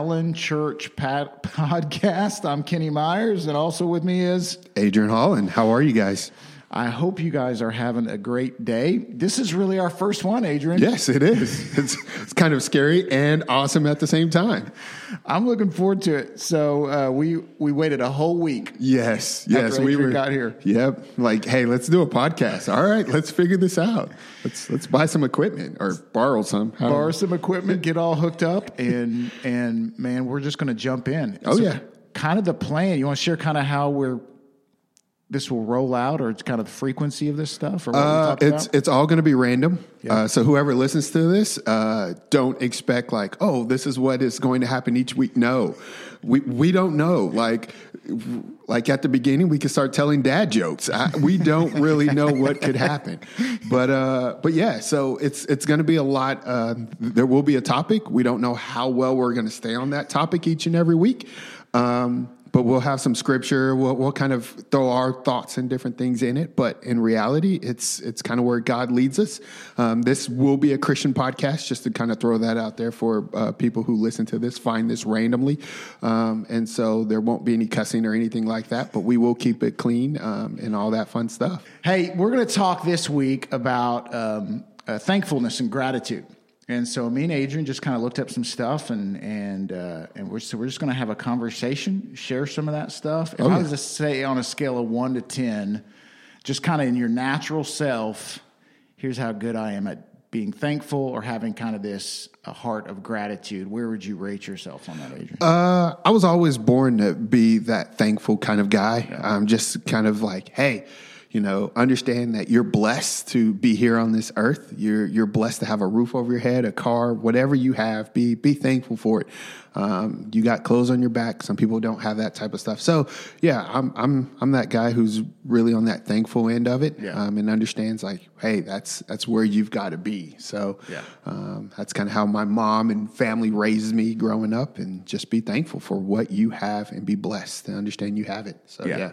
Allen Church Pat- Podcast. I'm Kenny Myers, and also with me is Adrian Holland. How are you guys? I hope you guys are having a great day. This is really our first one, Adrian. Yes, it is. It's, it's kind of scary and awesome at the same time. I'm looking forward to it. So uh, we we waited a whole week. Yes, yes, we were got here. Yep, like hey, let's do a podcast. All right, let's figure this out. Let's let's buy some equipment or borrow some. Borrow some equipment, get all hooked up, and and man, we're just going to jump in. Oh, yeah. kind of the plan. You want to share kind of how we're this will roll out, or it's kind of the frequency of this stuff, or what Uh, it's about? it's all going to be random. Yeah. Uh, so whoever listens to this, uh, don't expect like, oh, this is what is going to happen each week. No, we we don't know. Like like at the beginning, we could start telling dad jokes. I, we don't really know what could happen. But uh, but yeah, so it's it's going to be a lot. Uh, there will be a topic. We don't know how well we're going to stay on that topic each and every week. Um, but we'll have some scripture. We'll, we'll kind of throw our thoughts and different things in it. But in reality, it's it's kind of where God leads us. Um, this will be a Christian podcast, just to kind of throw that out there for uh, people who listen to this, find this randomly, um, and so there won't be any cussing or anything like that. But we will keep it clean um, and all that fun stuff. Hey, we're going to talk this week about um, uh, thankfulness and gratitude. And so me and Adrian just kind of looked up some stuff, and and uh, and we're so we're just going to have a conversation, share some of that stuff. If Oh, I yeah. was to say on a scale of one to ten, just kind of in your natural self, here's how good I am at being thankful or having kind of this a heart of gratitude. Where would you rate yourself on that, Adrian? Uh, I was always born to be that thankful kind of guy. I'm just kind of like, hey, you know, understand that you're blessed to be here on this earth. You're you're blessed to have a roof over your head, a car, whatever you have. Be be thankful for it. Um, you got clothes on your back. Some people don't have that type of stuff. So yeah, I'm I'm I'm that guy who's really on that thankful end of it, Yeah. um, and understands like, hey, that's that's where you've got to be. So Yeah. um, that's kind of how my mom and family raised me growing up, and just be thankful for what you have and be blessed and understand you have it. So yeah,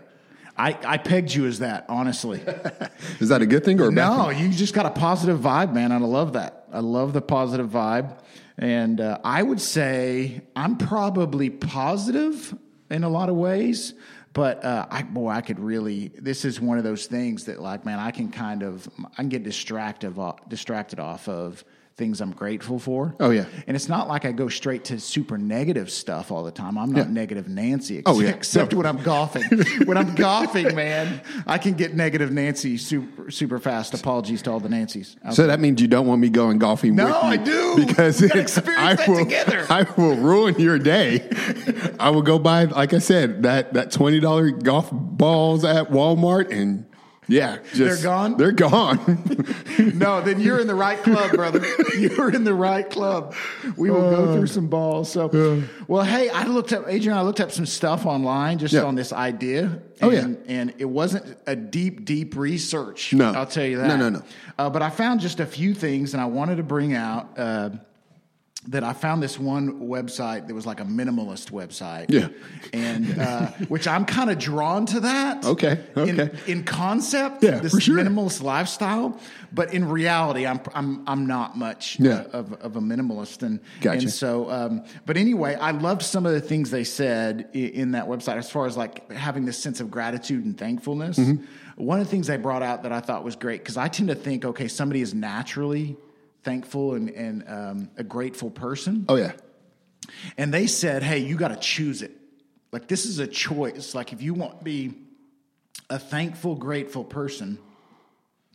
I, I pegged you as that, honestly. is that a good thing or a bad No, thing? you just got a positive vibe, man. I love that. I love the positive vibe. And uh, I would say I'm probably positive in a lot of ways, but uh, I boy, I could really. This is one of those things that, like, man, I can kind of I can get distracted distracted off of things I'm grateful for. Oh, yeah. and it's not like I go straight to super negative stuff all the time. I'm not Yeah. negative Nancy. Oh, yeah. except No. when I'm golfing. when I'm golfing, man, I can get negative Nancy super super fast. Apologies to all the Nancys. out So that means you don't want me going golfing No, with you. I do. Because We gotta experience I that will, together. I will ruin your day. I will go buy, like I said, that that twenty dollar golf balls at Walmart, and yeah, just, They're gone? They're gone. no, then you're in the right club, brother. You're in the right club. We will go through some balls. So, well, hey, I looked up Adrian. I looked up some stuff online just Yeah. on this idea. Oh, yeah. and, and it wasn't a deep, deep research. No. I'll tell you that. No, no, no. Uh, but I found just a few things, and I wanted to bring out. That I found this one website that was like a minimalist website, Yeah. and uh, which I'm kind of drawn to that. Okay, In, okay. in concept, Yeah, this for sure. minimalist lifestyle, but in reality, I'm I'm I'm not much Yeah. uh, of, of a minimalist, and Gotcha. and so, um, but anyway, I loved some of the things they said i- in that website as far as like having this sense of gratitude and thankfulness. Mm-hmm. One of the things they brought out that I thought was great because I tend to think, okay, somebody is naturally thankful and and um, a grateful person, oh yeah, and they said, hey, you got to choose it. Like this is a choice. Like if you want to be a thankful, grateful person,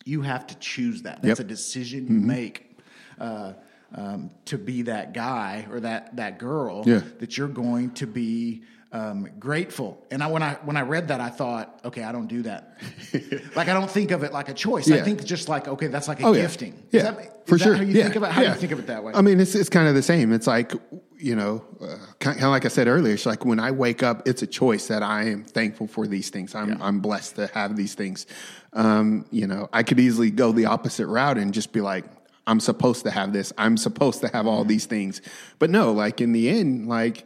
you have to choose that. That's Yep. Mm-hmm. a decision you make uh, um, to be that guy or that that girl Yeah. that you're going to be um, grateful. And I, when I when I read that, I thought, okay, I don't do that. like I don't think of it like a choice. I think just like okay, that's like a Oh, gifting. Yeah, is that, for sure. How you yeah. think it? How yeah. you think of it that way? I mean, it's it's kind of the same. It's like you know, uh, kind of like I said earlier. It's like when I wake up, it's a choice that I am thankful for these things. I'm I'm blessed to have these things. Um, you know, I could easily go the opposite route and just be like. I'm supposed to have this. I'm supposed to have all these things. But no, like in the end, like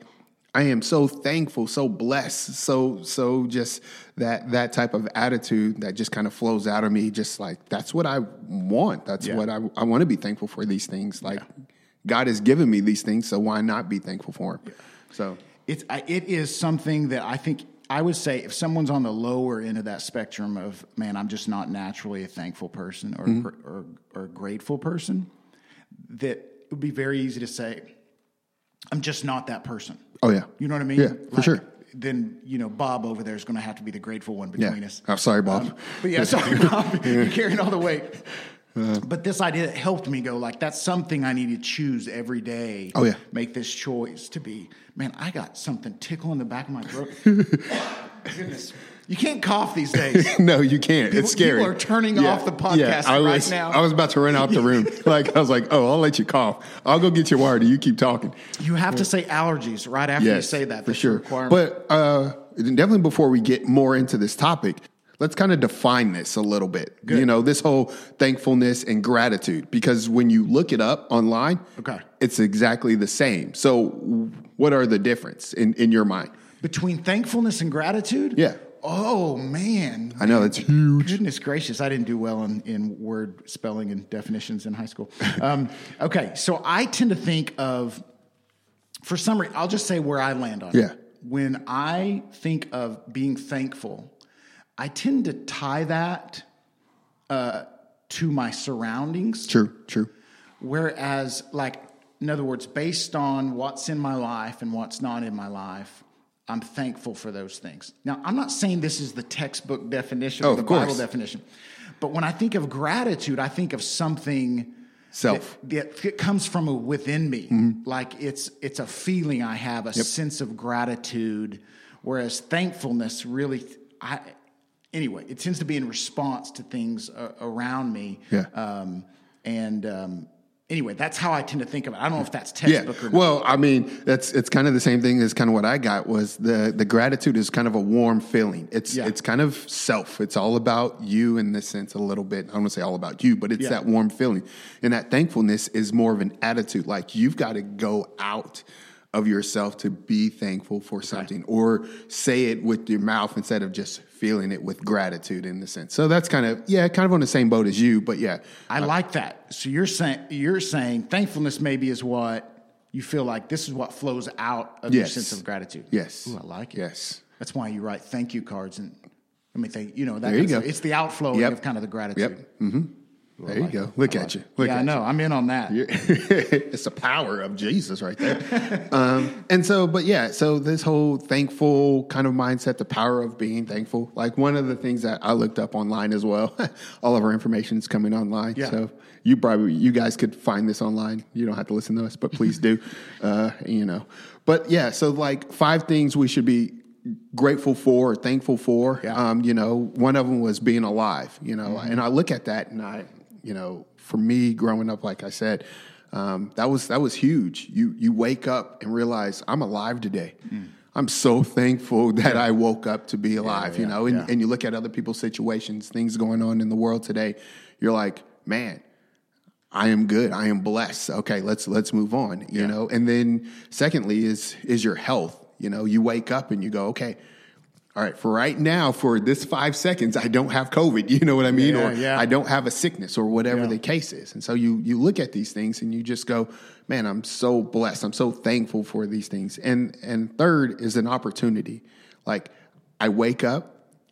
I am so thankful, so blessed, so so just that that type of attitude that just kind of flows out of me. Just like that's what I want. That's Yeah. what I I want to be thankful for these things. Like God has given me these things, so why not be thankful for Him? So It's I- it is something that I think I would say if someone's on the lower end of that spectrum of man, I'm just not naturally a thankful person or Mm-hmm. gr- or, or grateful person, that it would be very easy to say, I'm just not that person. Oh, yeah. you know what I mean? Yeah, for sure. Then you know Bob over there is going to have to be the grateful one yeah, between us. I'm sorry, Bob. Um, but yeah, sorry, Bob, you're carrying all the weight. but this idea that helped me go like that's something I need to choose every day. Oh, yeah. make this choice to be. Man, I got something tickling the back of my throat. Goodness, you can't cough these days. no, you can't. People- it's scary. people are turning off the podcast I right was, now. I was about to run out the room. like I was like, oh, I'll let you cough. I'll go get your water. You keep talking. You have to say allergies right after you say that. for sure. But uh, definitely before we get more into this topic, let's kind of define this a little bit. Good. You know, this whole thankfulness and gratitude, because when you look it up online, Okay. it's exactly the same. So, what are the difference in, in your mind? between thankfulness and gratitude, Yeah. Oh man, I know it's huge. Goodness gracious, I didn't do well in, in word spelling and definitions in high school. Um, okay, so I tend to think of, for some reason, I'll just say where I land on Yeah. it. When I think of being thankful, I tend to tie that uh, to my surroundings. True, true. Whereas, like, in other words, based on what's in my life and what's not in my life, I'm thankful for those things. Now, I'm not saying this is the textbook definition Oh, or the. Bible definition, but when I think of gratitude, I think of something Self. that, that comes from within me. Mm-hmm. Like it's it's a feeling I have, a sense of gratitude. Whereas thankfulness really, I anyway, it tends to be in response to things uh, around me. Yeah. Um, and um, anyway, that's how I tend to think of it. I don't know if that's Yeah. textbook or not. Well, I mean, that's it's kind of the same thing as kind of what I got was the the gratitude is kind of a warm feeling. It's Yeah. it's kind of self. It's all about you in this sense a little bit. I don't want to say all about you, but it's Yeah. that warm feeling. And that thankfulness is more of an attitude. Like you've got to go out of yourself to be thankful for something or say it with your mouth instead of just feeling it with gratitude in the sense. So that's kind of yeah, kind of on the same boat as you, but yeah. I like that. So you're saying you're saying thankfulness maybe is what you feel like this is what flows out of your sense of gratitude. Yes. Ooh, I like it. Yes. That's why you write thank you cards and I mean, thank you know that. There you of go. It's the outflowing Yep. of kind of the gratitude. Yep. hmm There you go. Look at you. Look yeah, I at know. I'm in on that. it's the power of Jesus right there. um, and so, but yeah, so this whole thankful kind of mindset, the power of being thankful. Like one of the things that I looked up online as well. All of our information is coming online. Yeah. So you probably, you guys could find this online. You don't have to listen to us, but please do. uh, you know, but yeah, so like five things we should be grateful for or thankful for. Yeah. Um, you know, one of them was being alive, you know, and I look at that and I, you know, for me growing up, like I said, um, that was, that was huge. You, you wake up and realize I'm alive today. I'm so thankful that I woke up to be alive, you yeah, know, and, yeah. and you look at other people's situations, things going on in the world today. You're like, man, I am good. I am blessed. Okay, let's let's move on. You Yeah. know, and then secondly is is your health. You know, you wake up and you go, okay, all right. For right now, for this five seconds, I don't have COVID. You know what I mean, Yeah, or yeah. I don't have a sickness, or whatever Yeah. the case is. And so you you look at these things and you just go, man, I'm so blessed. I'm so thankful for these things. And and third is an opportunity. Like I wake up,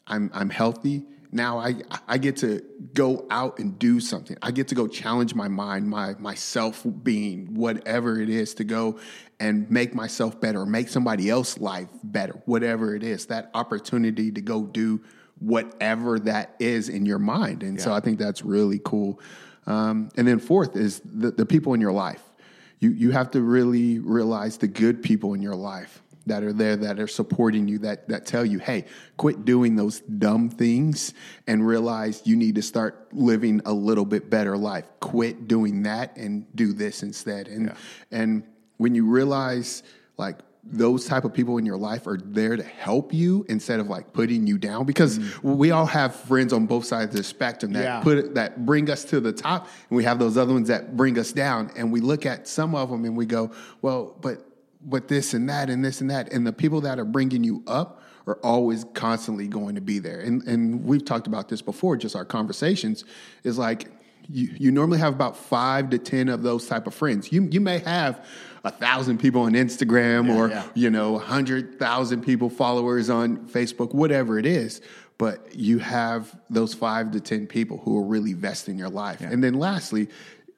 I'm I'm healthy. Now I I get to go out and do something. I get to go challenge my mind, my my self being, whatever it is, to go and make myself better, or make somebody else's life better, whatever it is. That opportunity to go do whatever that is in your mind. And so I think that's really cool. Um, and then fourth is the, the people in your life. You you have to really realize the good people in your life that are there that are supporting you that that tell you hey quit doing those dumb things and realize you need to start living a little bit better life. Quit doing that and do this instead. And and when you realize like those type of people in your life are there to help you instead of like putting you down because mm. we all have friends on both sides of the spectrum that Yeah. put that bring us to the top and we have those other ones that bring us down and we look at some of them and we go well but but this and that and this and that and the people that are bringing you up are always constantly going to be there and and we've talked about this before just our conversations is like you, you normally have about five to ten of those type of friends. You you may have a thousand people on Instagram Yeah, or yeah. you know a hundred thousand people followers on Facebook, whatever it is. But you have those five to ten people who are really vested in your life. And then lastly,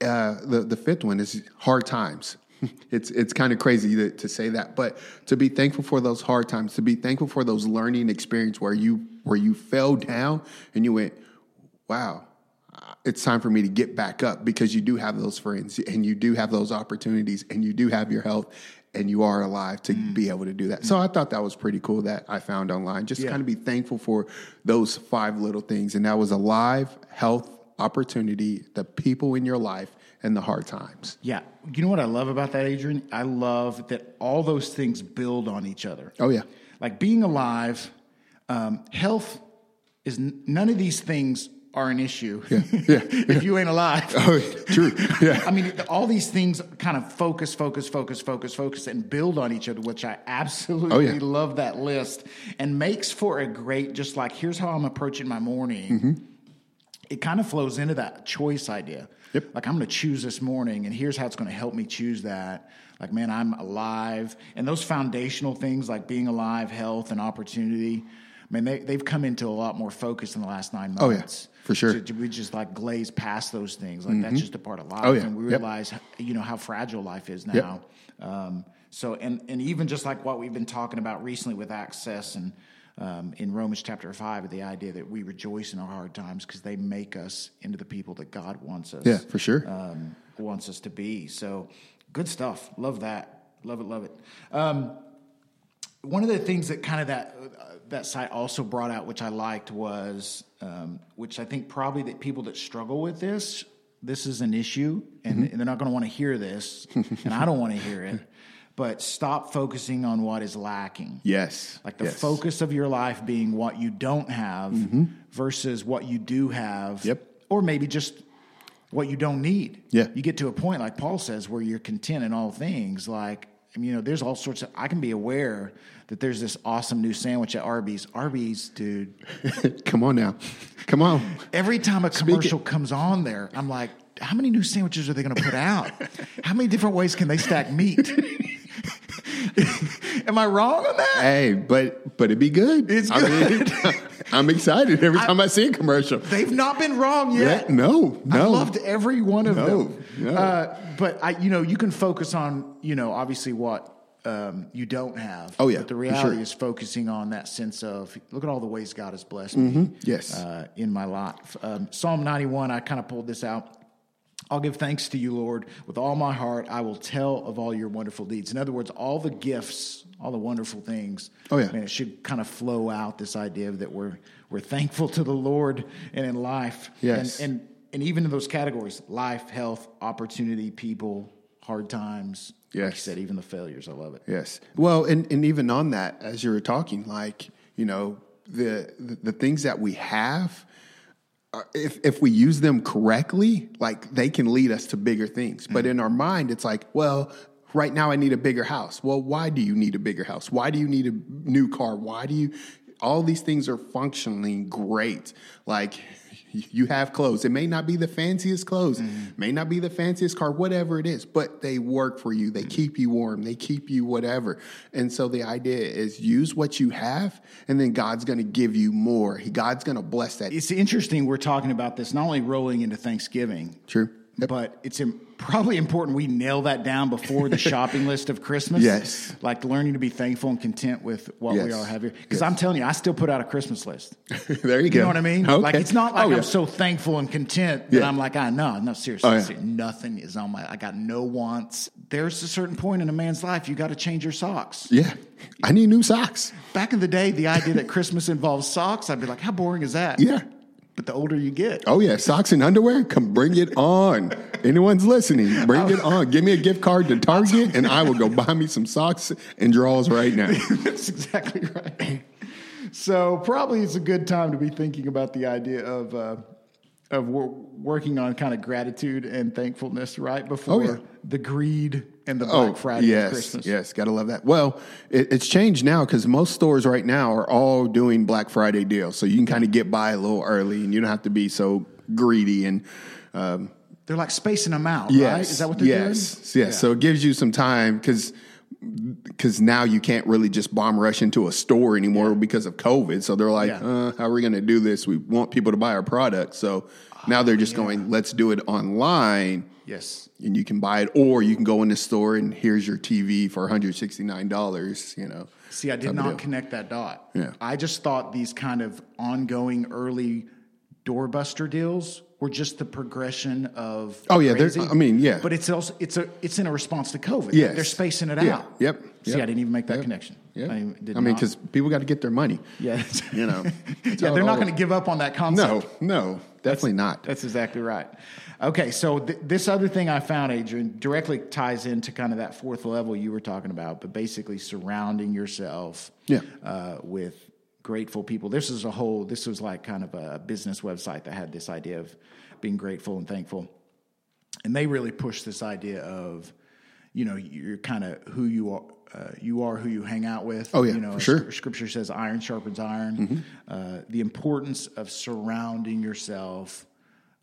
uh, the the fifth one is hard times. It's it's kind of crazy to, to say that, but to be thankful for those hard times, to be thankful for those learning experience where you where you fell down and you went, wow, it's time for me to get back up because you do have those friends and you do have those opportunities and you do have your health and you are alive to mm. be able to do that. So mm. I thought that was pretty cool that I found online. Just Yeah. kind of be thankful for those five little things. And that was alive, health, opportunity, the people in your life, and the hard times. Yeah. You know what I love about that, Adrian? I love that all those things build on each other. Oh, yeah. Like being alive, um, health is n- none of these things are an issue Yeah. if you ain't alive. Oh, true. Yeah. I mean, all these things kind of focus, focus, focus, focus, focus, and build on each other, which I absolutely Oh, yeah. love that list and makes for a great, just like, here's how I'm approaching my morning. Mm-hmm. It kind of flows into that choice idea. Yep. Like, I'm going to choose this morning, and here's how it's going to help me choose that. Like, man, I'm alive. And those foundational things like being alive, health, and opportunity, man, they, they've come into a lot more focus in the last nine Oh, yeah. months. For sure. Mm-hmm. So we just like glaze past those things. Like that's just a part of life. Oh, yeah. And we Yep. realize, you know, how fragile life is now. Um, so, and, and even just like what we've been talking about recently with access and um, in Romans chapter five, the idea that we rejoice in our hard times because they make us into the people that God wants us. Yeah, for sure. Um, wants us to be. So good stuff. Love that. Love it. Love it. Um, one of the things that kind of that uh, that site also brought out, which I liked, was um, which I think probably that people that struggle with this, this is an issue, and, and they're not going to want to hear this, and I don't want to hear it. But stop focusing on what is lacking. Yes. Like the Yes. focus of your life being what you don't have mm-hmm. versus what you do have. Yep. Or maybe just what you don't need. Yeah. You get to a point, like Paul says, where you're content in all things. Like, you know, there's all sorts of, I can be aware that there's this awesome new sandwich at Arby's. Arby's, dude, Come on now. Come on. every time a commercial comes on there, I'm like, how many new sandwiches are they going to put out? how many different ways can they stack meat? Am I wrong on that? Hey, but but it'd be good. It's I mean, I'm excited every time I, see a commercial. They've not been wrong Yeah, yet. no, I no. loved every one of No, them. no. Uh, but I, you know, you can focus on, you know, obviously what um, you don't have. Oh, yeah, But the reality sure. is focusing on that sense of look at all the ways God has blessed me. Yes. Uh, in my life. Um, Psalm 91. I kind of pulled this out. I'll give thanks to you, Lord, with all my heart. I will tell of all your wonderful deeds. In other words, all the gifts, all the wonderful things. Oh, yeah. Man, it should kind of flow out this idea that we're we're thankful to the Lord and in life. Yes. And and, and even in those categories, life, health, opportunity, people, hard times. Like you said, even the failures. I love it. Yes. Well, and, and even on that, as you were talking, like, you know, the, the, the things that we have, Uh, if, if we use them correctly, like they can lead us to bigger things. But mm-hmm. in our mind, it's like, well, right now I need a bigger house. Well, why do you need a bigger house? Why do you need a new car? Why do you, all these things are functioning great. Like, you have clothes. It may not be the fanciest clothes, mm-hmm. may not be the fanciest car, whatever it is, but they work for you. They mm-hmm. keep you warm. They keep you whatever. And so the idea is use what you have, and then God's going to give you more. God's going to bless that. It's interesting we're talking about this not only rolling into Thanksgiving, True. But it's im- probably important we nail that down before the shopping list of Christmas. Yes. Like learning to be thankful and content with what we Yes. all have here. Because I'm telling you, I still put out a Christmas list. there you go. You know what I mean? Okay. Like it's not like Oh. I'm so thankful and content that Yeah. I'm like, ah, no, no, seriously, Oh, yeah. seriously, nothing is on my. I got no wants. There's a certain point in a man's life you got to change your socks. Yeah. I need new socks. Back in the day, the idea that Christmas involves socks, I'd be like, how boring is that? Yeah. But the older you get, Oh, yeah. Socks and underwear? Come bring it on. Anyone's listening, bring it on. Give me a gift card to Target, and I will go buy me some socks and drawers right now. That's exactly right. So probably it's a good time to be thinking about the idea of uh, of wor- working on kind of gratitude and thankfulness right oh, before Oh, yeah. the greed and the oh, Black Friday yes, Christmas. Yes, gotta love that. Well, it, it's changed now because most stores right now are all doing Black Friday deals, so you can kind of get by a little early, and you don't have to be so greedy and um, They're like spacing them out, yes, right? Is that what they're yes, doing? Yes, So it gives you some time because because now you can't really just bomb rush into a store anymore because of COVID. So they're like, Yeah. uh, how are we going to do this? We want people to buy our product. So now they're just going, let's do it online. Yes. And you can buy it, or you can go in the store and here's your TV for $169, you know. See, I did not connect that dot. Yeah. I just thought these kind of ongoing early doorbuster deals were just the progression of Oh, yeah, crazy. I mean, yeah. but it's also it's a it's in a response to COVID. Yeah, they're spacing it Yeah. out. Yep. See, Yep. I didn't even make that Yep. connection. Yeah. I, did I mean, because people got to get their money. yeah, You know. yeah, they're not going to give up on that concept. No, no, definitely not. That's exactly right. Okay, so th- this other thing I found, Adrian, directly ties into kind of that fourth level you were talking about, but basically surrounding yourself Yeah. uh, with grateful people. This is a whole, this was like kind of a business website that had this idea of being grateful and thankful. And they really pushed this idea of, you know, you're kind of who you are. Uh, you are who you hang out with. Oh, yeah, you know, for sure. Mm-hmm. Scripture says, "Iron sharpens iron." Uh, the importance of surrounding yourself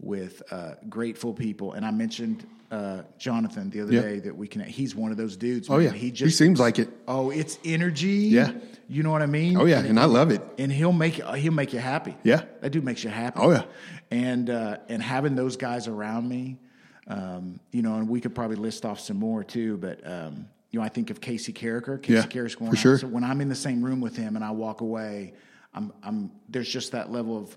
with uh, grateful people. And I mentioned uh, Jonathan the other Yeah. day that we can. He's one of those dudes. Oh, yeah. he just he seems like it. Oh, it's energy. Yeah. you know what I mean. Oh, yeah, and I love it. And he'll make he'll make you happy. Yeah. that dude makes you happy. Oh, yeah. and uh, and having those guys around me, um, you know, and we could probably list off some more too, but. Um, you know, I think of Casey Carricker. Casey Yeah, for sure. So when I'm in the same room with him and I walk away, I'm, I'm there's just that level of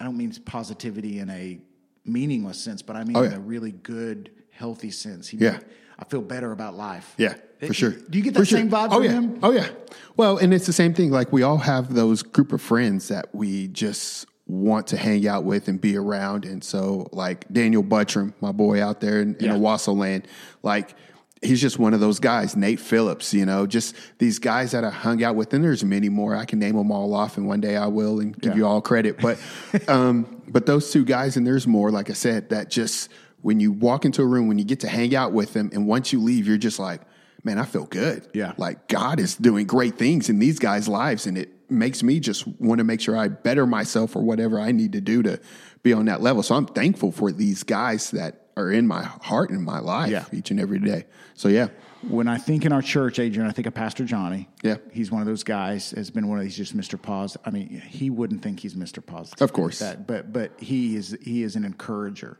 I don't mean positivity in a meaningless sense, but I mean Oh, in a really good, healthy sense. He Yeah. I feel better about life. Yeah, for sure. Do you get For that sure. same vibe oh, from yeah. him? Oh yeah. Well, and it's the same thing. Like we all have those group of friends that we just want to hang out with and be around. And so, like Daniel Buttram, my boy out there in, in Yeah. Owasso land, like he's just one of those guys. Nate Phillips, you know, just these guys that I hung out with. And there's many more. I can name them all off, and one day I will and give Yeah. you all credit. But, um, but those two guys, and there's more. Like I said, that just when you walk into a room, when you get to hang out with them, and once you leave, you're just like, man, I feel good. Yeah. Like God is doing great things in these guys' lives. And it makes me just want to make sure I better myself or whatever I need to do to be on that level. So I'm thankful for these guys that are in my heart and my life Yeah. each and every day. So yeah. When I think in our church, Adrian, I think of Pastor Johnny. Yeah. He's one of those guys, has been one of these just Mr. Pause. I mean, he wouldn't think he's Mr. Positive. Of course. That, but but he is he is an encourager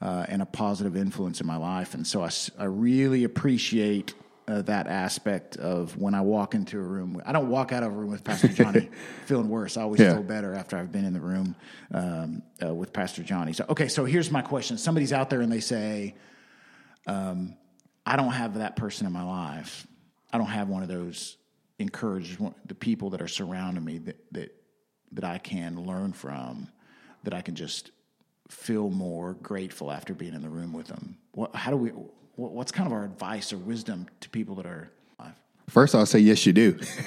uh, and a positive influence in my life. And so I, I really appreciate uh, that aspect of when I walk into a room. I don't walk out of a room with Pastor Johnny feeling worse. I always Yeah. feel better after I've been in the room um, uh, with Pastor Johnny. So okay, so here's my question: Somebody's out there and they say, um, "I don't have that person in my life. I don't have one of those encouragers, one- the people that are surrounding me that that that I can learn from, that I can just feel more grateful after being in the room with them. What, how do we? What, what's kind of our advice or wisdom to people that are alive? First, I'll say yes, you do.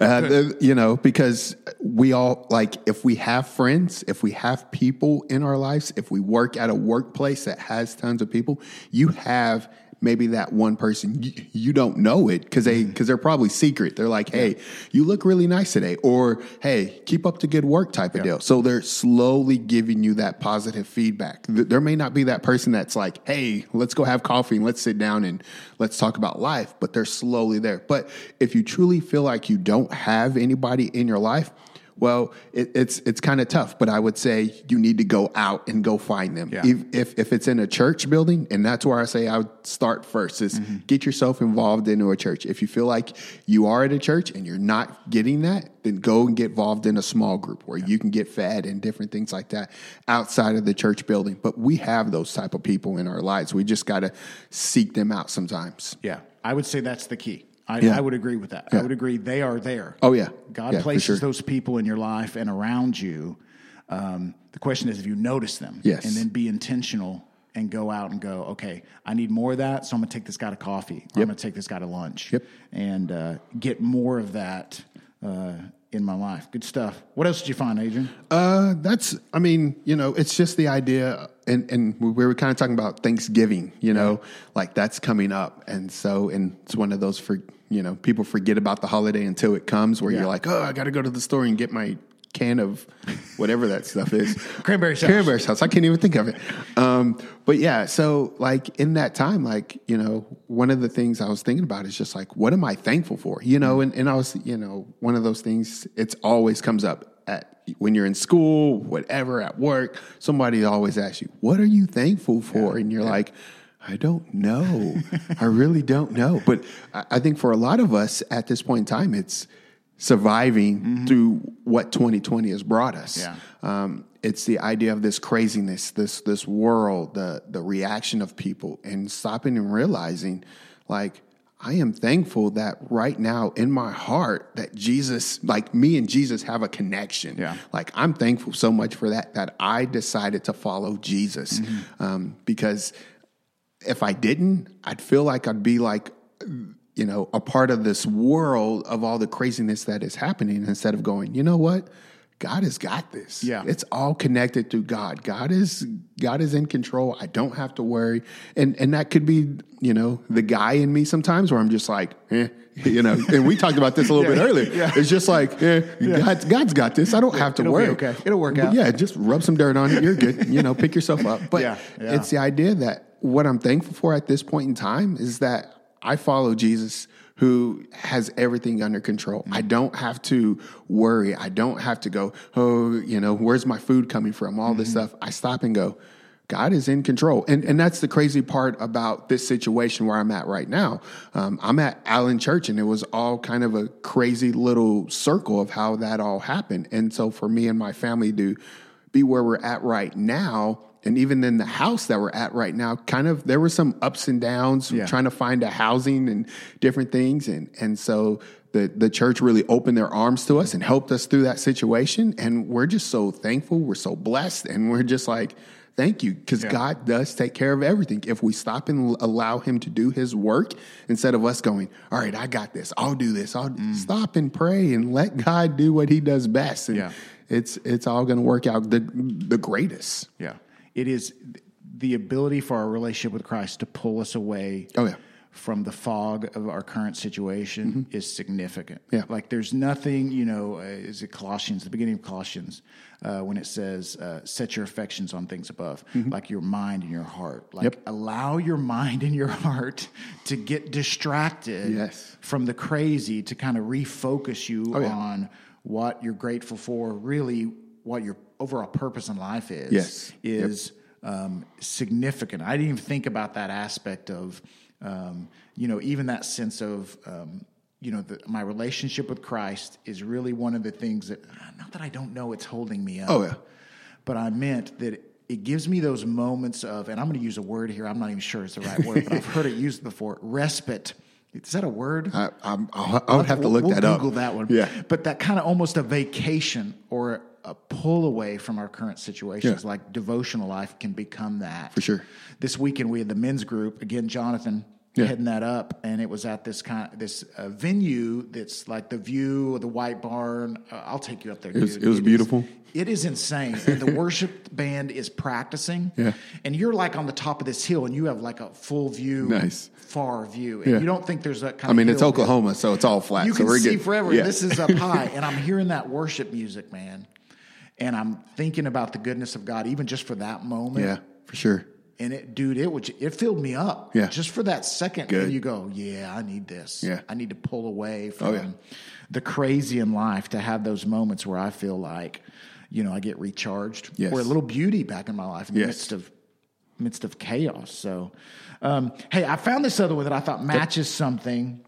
uh, you know, because we all like if we have friends, if we have people in our lives, if we work at a workplace that has tons of people, you have maybe that one person you, you don't know it because they mm-hmm. because they're probably secret. They're like, hey, you look really nice today, or hey, keep up the good work type of deal. So they're slowly giving you that positive feedback. Th- There may not be that person that's like, hey, let's go have coffee and let's sit down and let's talk about life, but they're slowly there. But if you truly feel like you don't have anybody in your life, well, it, it's it's kind of tough, but I would say you need to go out and go find them. Yeah. If, if if it's in a church building, and that's where I say I would start first is mm-hmm. get yourself involved into a church. If you feel like you are at a church and you're not getting that, then go and get involved in a small group where you can get fed and different things like that outside of the church building. But we have those type of people in our lives. We just got to seek them out sometimes. Yeah, I would say that's the key. I, Yeah. I would agree with that. Yeah. I would agree they are there. Oh, yeah. God Yeah, places sure. those people in your life and around you. Um, the question is if you notice them, Yes. and then be intentional and go out and go. Okay, I need more of that, so I'm going to take this guy to coffee. Or I'm going to take this guy to lunch. Yep. and uh, get more of that uh, in my life. Good stuff. What else did you find, Adrian? Uh, that's, I mean, you know, it's just the idea, and, and we were kind of talking about Thanksgiving, you know, like that's coming up. And so, and it's one of those for, you know, people forget about the holiday until it comes where Yeah. you're like, oh, I got to go to the store and get my can of whatever that stuff is. Cranberry sauce. Cranberry sauce. I can't even think of it. Um, but yeah, so like in that time, like, you know, one of the things I was thinking about is just like, what am I thankful for? You know, and, and I was, you know, one of those things, it's always comes up at when you're in school, whatever, at work, somebody always asks you, what are you thankful for? and you're like, I don't know. I really don't know. But I think for a lot of us at this point in time, it's surviving through what 2020 has brought us. Yeah. Um, it's the idea of this craziness, this this world, the the reaction of people, and stopping and realizing, like, I am thankful that right now in my heart that Jesus, like me and Jesus, have a connection. Yeah. Like I'm thankful so much for that that I decided to follow Jesus, um, because if I didn't, I'd feel like I'd be like, you know, a part of this world of all the craziness that is happening instead of going, you know what? God has got this. Yeah. It's all connected to God. God is God is in control. I don't have to worry. And and that could be, you know, the guy in me sometimes where I'm just like, eh, you know, and we talked about this a little bit earlier. yeah. It's just like, eh, God, God's got this. I don't have to it'll worry. okay. It'll work But out. Yeah, just rub some dirt on it. You're good. You know, pick yourself up. But Yeah, yeah. it's the idea that what I'm thankful for at this point in time is that I follow Jesus who has everything under control. I don't have to worry. I don't have to go, oh, you know, where's my food coming from? All this stuff. I stop and go, God is in control. And, and that's the crazy part about this situation where I'm at right now. Um, I'm at Allen Church and it was all kind of a crazy little circle of how that all happened. And so for me and my family to be where we're at right now, and even in the house that we're at right now, kind of there were some ups and downs Yeah. trying to find a housing and different things. And and so the the church really opened their arms to us and helped us through that situation. And we're just so thankful. We're so blessed. And we're just like, thank you. Because Yeah. God does take care of everything. If we stop and allow him to do his work instead of us going, all right, I got this. I'll do this. I'll mm. stop and pray and let God do what he does best. And Yeah. it's it's all gonna work out the the greatest. Yeah. It is the ability for our relationship with Christ to pull us away Oh, yeah. from the fog of our current situation is significant. Yeah. Like there's nothing, you know, uh, is it Colossians, the beginning of Colossians, uh, when it says, uh, set your affections on things above, like your mind and your heart. Like Yep. allow your mind and your heart to get distracted Yes. from the crazy to kind of refocus you Oh, yeah. on what you're grateful for, really what your overall purpose in life is Yes. Yep. is um, significant. I didn't even think about that aspect of, um, you know, even that sense of, um, you know, the, my relationship with Christ is really one of the things that, not that I don't know it's holding me up. Oh, yeah. But I meant that it gives me those moments of, and I'm going to use a word here. I'm not even sure it's the right word, but I've heard it used before. Respite. Is that a word? I, I'm, I'll, I would have to look we'll that up. Google that one. Yeah. But that kind of almost a vacation or a pull away from our current situations, Yeah. like devotional life can become that. For sure. This weekend we had the men's group again. Jonathan Yeah. heading that up, and it was at this kind this uh, venue that's like the view of the White Barn. Uh, I'll take you up there. It was- it was is- beautiful. it is insane. And the worship band is practicing. Yeah. And you're like on the top of this hill, and you have like a full view, Nice. far view, and Yeah. you don't think there's that kind I of. mean, it's Oklahoma, so it's all flat. you so can we're see good. forever. Yeah. This is up high, and I'm hearing that worship music, man, and I'm thinking about the goodness of God, even just for that moment. yeah, for sure. And it, dude, it would it filled me up. Yeah. just for that second, Good. and you go, yeah, I need this. Yeah. I need to pull away from Oh, yeah. the crazy in life to have those moments where I feel like, you know, I get recharged, Yes. or a little beauty back in my life in the midst of midst of chaos. So, um, hey, I found this other one that I thought matches something.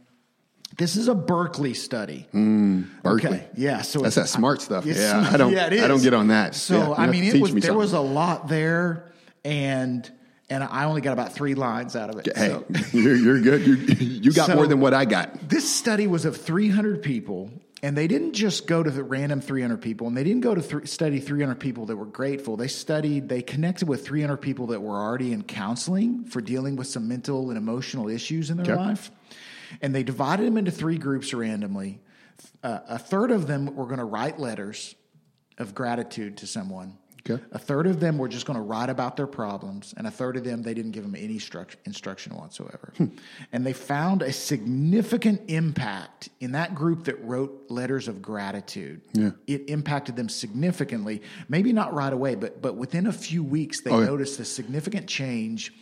This is a Berkeley study. Hmm, Berkeley. Okay. Yeah. So That's it's- that smart stuff. Yeah, I don't- it I don't get on that. So Yeah, I mean, it was me there something. was a lot there, and and I only got about three lines out of it. Hey, So- you're, you're good. You, you got So- more than what I got. this study was of 300 people, and they didn't just go to the random 300 people, and they didn't go to th- study 300 people that were grateful. They studied, they connected with 300 people that were already in counseling for dealing with some mental and emotional issues in their Okay. life, and they divided them into three groups randomly. Uh, a third of them were going to write letters of gratitude to someone. Okay. A third of them were just going to write about their problems, and a third of them they didn't give them any struct- instruction whatsoever. Hmm. And they found a significant impact in that group that wrote letters of gratitude. Yeah. It impacted them significantly. Maybe not right away, but but within a few weeks they Oh, yeah. noticed a significant change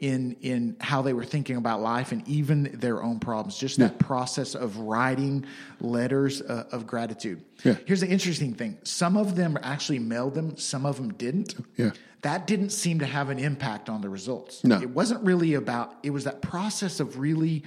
in in how they were thinking about life and even their own problems. Just that process of writing letters uh, of gratitude. Yeah. Here's the interesting thing: some of them actually mailed them, some of them didn't. Yeah. That didn't seem to have an impact on the results. No. It wasn't really about. It was that process of really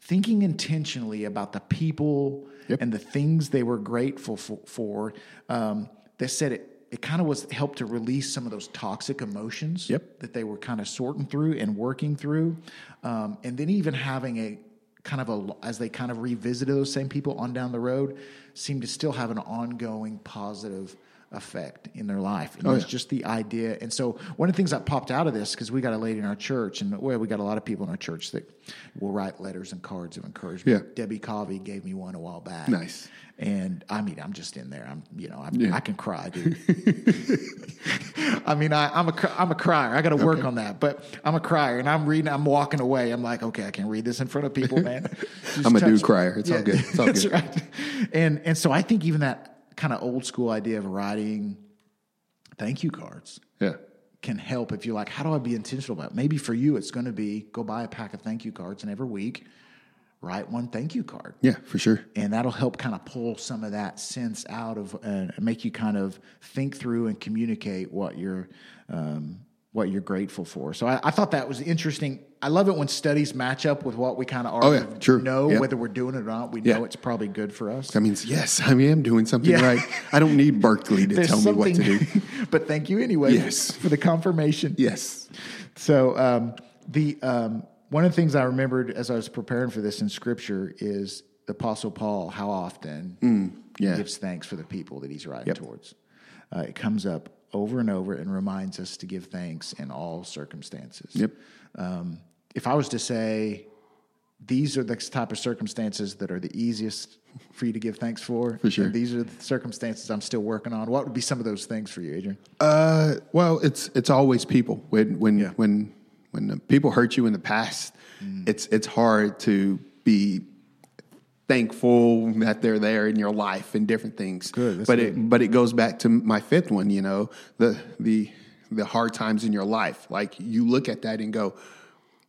thinking intentionally about the people Yep. and the things they were grateful for. for um, that said it. It kind of was helped to release some of those toxic emotions Yep. that they were kind of sorting through and working through, um, and then even having a kind of a as they kind of revisited those same people on down the road, seemed to still have an ongoing positive effect in their life. And it was yeah. just the idea. And so one of the things that popped out of this, because we got a lady in our church, and well, we got a lot of people in our church that will write letters and cards of encouragement. Yeah. Debbie Covey gave me one a while back. Nice. And I mean, I'm just in there. I'm, you know, I'm, Yeah. I can cry, dude. I mean, I, I'm a, I'm a crier. I got to work on that, but I'm a crier, and I'm reading. I'm walking away. I'm like, okay, I can read this in front of people, man. I'm a dude touch- crier. It's all good. It's all that's good. right. And and so I think even that kind of old school idea of writing thank you cards Yeah. can help if you're like, how do I be intentional about it? Maybe for you, it's going to be go buy a pack of thank you cards, and every week write one thank you card Yeah, for sure. and that'll help kind of pull some of that sense out of uh, and make you kind of think through and communicate what you're um, what you're grateful for. So I, I thought that was interesting. I love it when studies match up with what we kind of Oh, yeah, true. know, Yep. whether we're doing it or not. We Yeah. know it's probably good for us. That means yes, I am doing something Yeah. right. I don't need Berkeley to tell me what to do. but thank you anyway Yes. for the confirmation. Yes. So um, the um, one of the things I remembered as I was preparing for this in Scripture is the Apostle Paul. How often Mm, yeah. he gives thanks for the people that he's writing Yep. towards. Uh, it comes up over and over and reminds us to give thanks in all circumstances. Yep. Um, if I was to say these are the type of circumstances that are the easiest for you to give thanks for, For sure. and these are the circumstances I'm still working on. What would be some of those things for you, Adrian? Uh, well, it's it's always people. When when Yeah. when when the people hurt you in the past, Mm. it's it's hard to be thankful that they're there in your life and different things. Good, but good. it but it goes back to my fifth one. You know the the the hard times in your life. Like you look at that and go.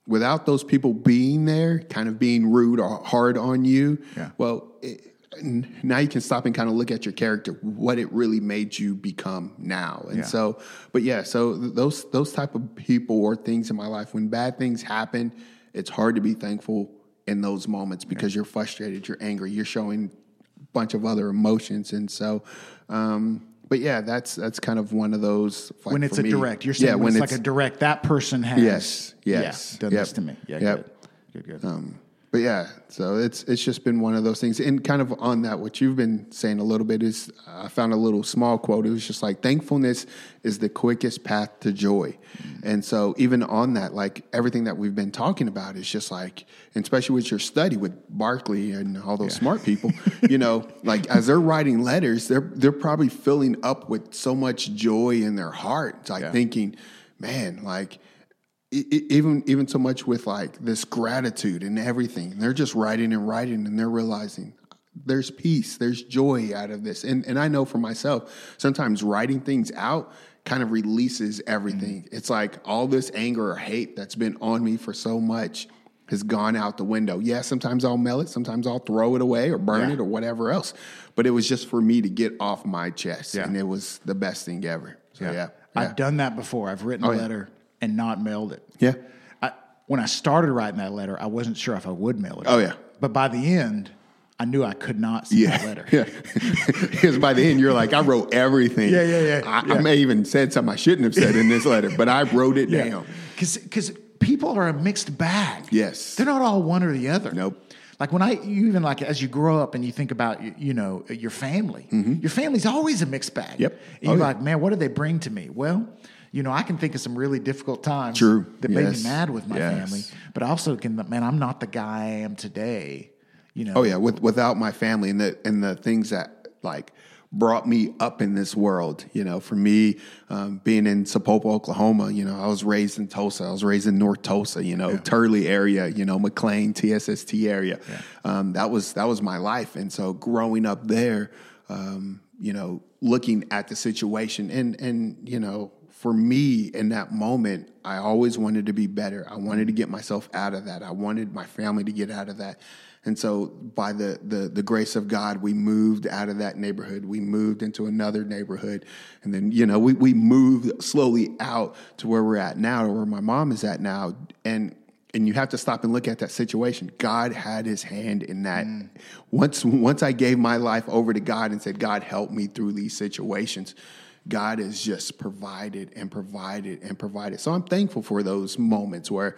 Without those people being there, kind of being rude or hard on you, Yeah. well, it, now you can stop and kind of look at your character, what it really made you become now. And Yeah. so, but yeah, so those those type of people or things in my life, when bad things happen, it's hard to be thankful in those moments because you're frustrated, you're angry, you're showing a bunch of other emotions, and so. Um, but yeah, that's that's kind of one of those. like, when it's a me- direct, you're saying yeah, when, it's, like a direct. That person has Yes, yes, yeah, done yep, this to me. Yeah, yep. good, good, good. Um, but yeah, so it's it's just been one of those things. And kind of on that, what you've been saying a little bit is I found a little small quote. It was just like thankfulness is the quickest path to joy. Mm. And so even on that, like everything that we've been talking about is just like, and especially with your study with Barkley and all those smart people, you know, like as they're writing letters, they're they're probably filling up with so much joy in their heart. It's like Yeah. thinking, man, like even even so much with like this gratitude and everything. They're just writing and writing and they're realizing there's peace there's joy out of this. And and i know for myself sometimes writing things out kind of releases everything. Mm-hmm. It's like all this anger or hate that's been on me for so much has gone out the window. Yeah sometimes i'll mail it sometimes i'll throw it away or burn Yeah. it or whatever else but it was just for me to get off my chest Yeah. and it was the best thing ever. So yeah. yeah. I've done that before. I've written oh, a Oh, yeah. letter and not mailed it. yeah I, when I started writing that letter, I wasn't sure if I would mail it. Oh, yeah. But by the end, I knew I could not see that letter. yeah. Because by the end, you're like, I wrote everything. Yeah, yeah, yeah, I, yeah. I may even said something I shouldn't have said in this letter, but I wrote it down. Because people are a mixed bag. Yes. They're not all one or the other. Nope. Like when I, you even like as you grow up and you think about, you, know, your family, your family's always a mixed bag. Mm-hmm. Yep. And Oh, you're yeah. like, man, what do they bring to me? Well, you know, I can think of some really difficult times True. that made me mad with my Yes. family, but I also can, man, I'm not the guy I am today. You know, Oh yeah, with, without my family and the and the things that like brought me up in this world. You know, for me, um, being in Sapulpa, Oklahoma, you know, I was raised in Tulsa. I was raised in North Tulsa, you know, yeah. Turley area, you know, McLain, TSST area. Yeah. Um, that was that was my life. And so growing up there, um, you know, looking at the situation and and you know, for me in that moment, I always wanted to be better. I wanted to get myself out of that. I wanted my family to get out of that. And so by the, the, the grace of God, we moved out of that neighborhood. We moved into another neighborhood. And then, you know, we, we moved slowly out to where we're at now, or where my mom is at now. And and you have to stop and look at that situation. God had his hand in that. Mm. Once once I gave my life over to God and said, God help me through these situations, God has just provided and provided and provided. So I'm thankful for those moments where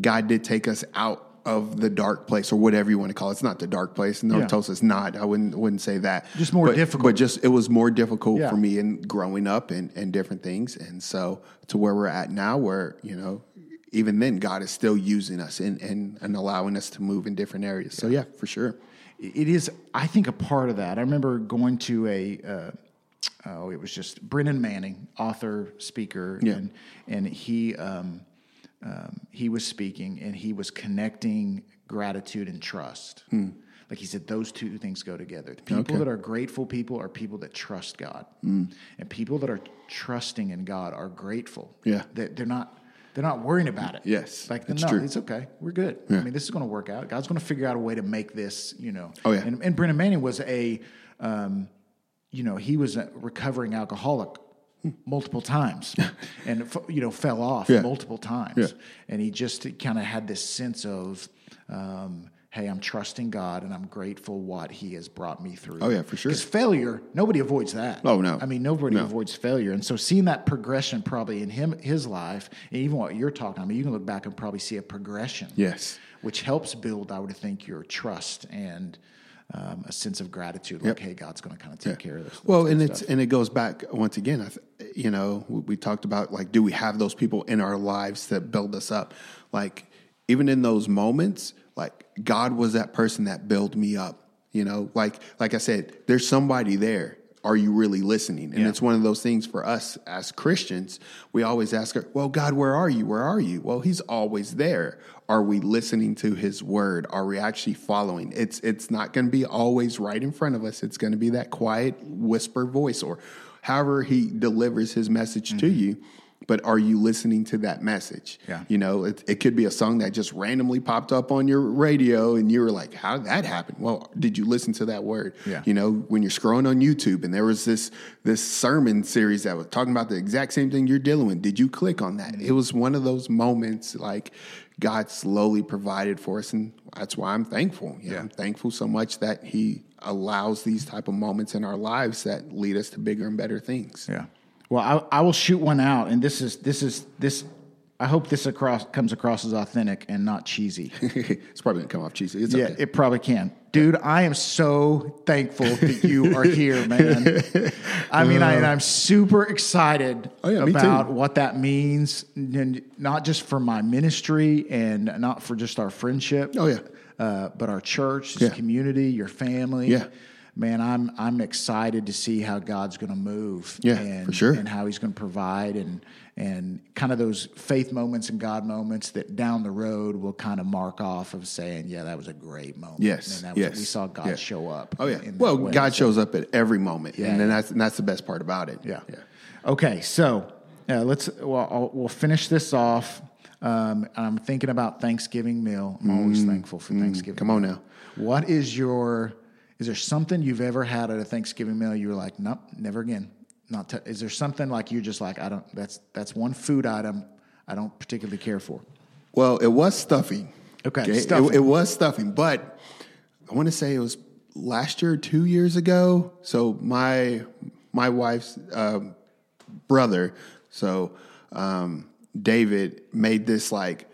God did take us out of the dark place or whatever you want to call it. It's not the dark place. North yeah. Tulsa is not. I wouldn't wouldn't say that. Just more but, difficult. But just it was more difficult yeah. for me in growing up and, and different things. And so to where we're at now where, you know, even then God is still using us and, and, and allowing us to move in different areas. So yeah, for sure. It is I think a part of that. I remember going to a uh, oh, it was just Brennan Manning, author, speaker, yeah. and and he um, um, he was speaking and he was connecting gratitude and trust. Hmm. Like he said, those two things go together. The people okay. that are grateful people are people that trust God, mm. and people that are trusting in God are grateful. Yeah, that they're not they're not worrying about it. Yes, like no, true. it's okay. We're good. Yeah. I mean, this is going to work out. God's going to figure out a way to make this. You know. Oh yeah. And, and Brennan Manning was a, um, you know, he was a recovering alcoholic multiple times and you know fell off yeah. multiple times. Yeah. and he just kind of had this sense of um, hey i'm trusting god and i'm grateful what he has brought me through. Oh yeah for sure. Because failure nobody avoids that. Oh no. I mean nobody no. avoids failure. And so seeing that progression probably in him his life and even what you're talking i mean you can look back and probably see a progression yes. which helps build i would think your trust and um, a sense of gratitude, like, yep. hey, God's going to kind of take yeah. care of this. Well, and it's and it goes back once again. I th- you know, we, we talked about like, do we have those people in our lives that build us up? Like, even in those moments, like God was that person that built me up. You know, like like I said, there's somebody there are you really listening? And yeah. it's one of those things for us as Christians. We always ask, well, God, where are you? Where are you? Well, He's always there. Are we listening to His word? Are we actually following? It's it's not going to be always right in front of us. It's going to be that quiet whisper voice, or however He delivers His message mm-hmm. to you but are you listening to that message? Yeah. You know, it, it could be a song that just randomly popped up on your radio and you were like, how did that happen? Well, did you listen to that word? Yeah. You know, when you're scrolling on YouTube and there was this this sermon series that was talking about the exact same thing you're dealing with, did you click on that? Mm-hmm. It was one of those moments like God slowly provided for us and that's why I'm thankful. yeah. I'm thankful so much that he allows these type of moments in our lives that lead us to bigger and better things. Yeah. Well, I, I will shoot one out, and this is this is this. I hope this across comes across as authentic and not cheesy. it's probably gonna come off cheesy. It's yeah, okay. it probably can. Dude, I am so thankful that you are here, man. I mean, uh, I, I'm super excited oh yeah, about what that means, and not just for my ministry and not for just our friendship. Oh yeah, uh, but our church, this yeah. community, your family. Yeah man, I'm I'm excited to see how God's going to move. Yeah, and, for sure. And how He's going to provide and and kind of those faith moments and God moments that down the road will kind of mark off of saying, yeah, that was a great moment. Yes, and was, yes. We saw God yes. show up. Oh yeah. Well, God so, shows up at every moment, yeah, and then that's and that's the best part about it. Yeah. yeah. Okay, so uh, let's well I'll, we'll finish this off. Um, I'm thinking about Thanksgiving meal. I'm always mm, thankful for mm, Thanksgiving. Come on now. What is your is there something you've ever had at a Thanksgiving meal you were like, nope, never again? Not. T-. Is there something like you're just like, I don't. That's that's one food item I don't particularly care for. Well, it was stuffing. Okay, okay? Stuffing. It, it, was stuffing, but I want to say it was last year, two years ago. So my my wife's um, brother, so um, David, made this like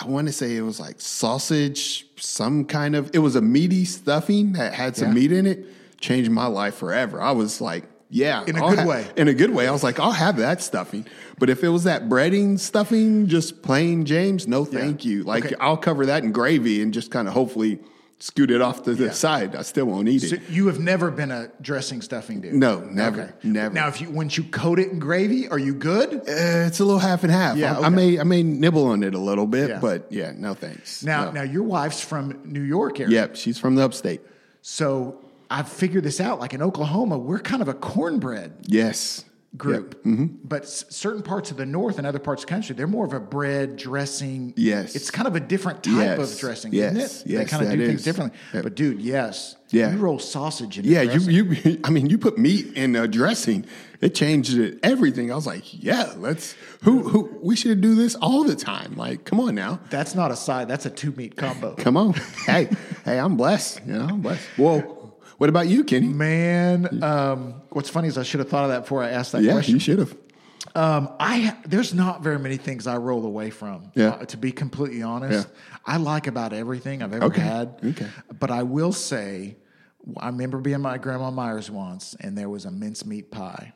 I want to say it was like sausage, some kind of, it was a meaty stuffing that had some yeah. meat in it. Changed my life forever. I was like, yeah. In a I'll good ha- way. In a good way. I was like, I'll have that stuffing. But if it was that breading stuffing, just plain James, no thank yeah. you. Like, okay. I'll cover that in gravy and just kind of hopefully scoot it off to the side. I still won't eat So it. you have never been a dressing stuffing dude. No, never, never. Now, if you once you coat it in gravy, are you good? Uh, it's a little half and half. Yeah, I, I may I may nibble on it a little bit, Yeah. but yeah, no thanks. Now, No. now your wife's from New York area. Yep, she's from the upstate. So I've figured this out. Like in Oklahoma, we're kind of a cornbread Yes. Group. Mm-hmm. But s- certain parts of the north and other parts of the country, they're more of a bread dressing. Yes. It's kind of a different type Yes. of dressing, Yes. isn't it? they kind of do things differently. Yep. But dude, yes. Yeah. You roll sausage in Yeah, you you I mean you put meat in a dressing. It changed it, everything. I was like, yeah, let's who who we should do this all the time. Like, come on now. That's not a side. That's a two meat combo. Come on. hey, hey, I'm blessed. You know, I'm blessed. Whoa. What about you, Kenny? Man, um, what's funny is I should have thought of that before I asked that Yeah, question. you should have. Um, I there's not very many things I roll away from. Yeah. uh, to be completely honest, I like about everything I've ever Okay. had. Okay. But I will say, I remember being my grandma Myers once, and there was a mincemeat pie.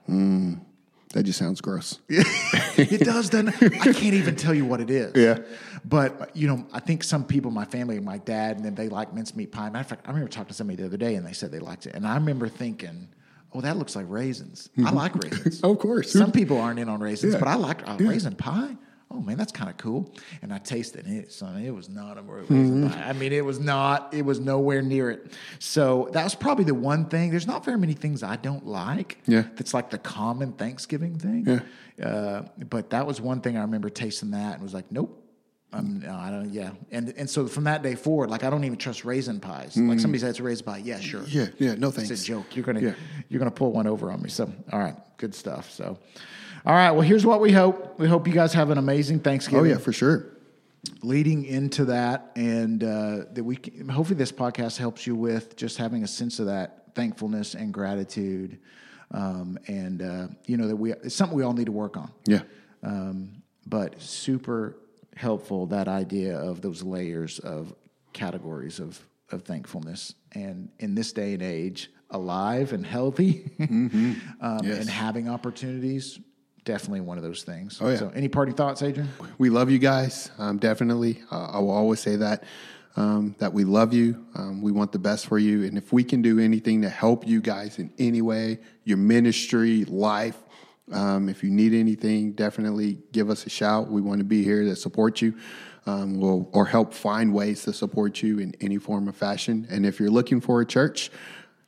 That just sounds gross. it does. Then I can't even tell you what it is. Yeah. But you know, I think some people, my family, my dad, and then they like mincemeat pie. Matter of fact, I remember talking to somebody the other day, and they said they liked it, and I remember thinking. Oh, that looks like raisins. I like raisins. Of course. Some people aren't in on raisins, Yeah. but I like uh, raisin pie. Oh man, that's kind of cool. And I tasted it, son. It was not a raisin pie. I mean, it was not. It was nowhere near it. So that was probably the one thing. There's not very many things I don't like. Yeah. that's like the common Thanksgiving thing. Yeah. Uh, but that was one thing I remember tasting that and was like, nope. Um, no, I don't. Yeah, and and so from that day forward, like I don't even trust raisin pies. Like somebody said, it's a raisin pie. Yeah, sure. Yeah, yeah, no thanks. It's a joke. You're gonna Yeah. you're gonna pull one over on me. So all right, good stuff. So all right. Well, here's what we hope. We hope you guys have an amazing Thanksgiving. Oh yeah, for sure. Leading into that, and uh, that we can, hopefully this podcast helps you with just having a sense of that thankfulness and gratitude, um, and uh, you know that we it's something we all need to work on Yeah. um, but super helpful that idea of those layers of categories of of thankfulness and in this day and age alive and healthy um, Yes. and having opportunities definitely one of those things Oh, yeah. so any party thoughts adrian We love you guys. Um, definitely. Uh, I will always say that. Um, that we love you. Um, we want the best for you. And if we can do anything to help you guys in any way, your ministry, life, um, if you need anything, definitely give us a shout. We want to be here to support you. Um, we'll, or help find ways to support you in any form or fashion. And if you're looking for a church,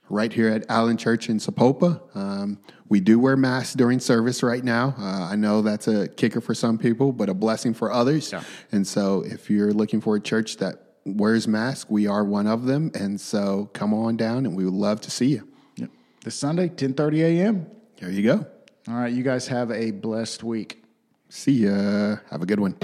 right here at Allen Church in Sapulpa. Um, we do wear masks during service right now. Uh, I know that's a kicker for some people, but a blessing for others. Yeah. And so, if you're looking for a church that wears masks, we are one of them. And so, come on down, and we would love to see you. yep. this sunday 10.30 a.m There you go. all right you guys have a blessed week See ya. Have a good one.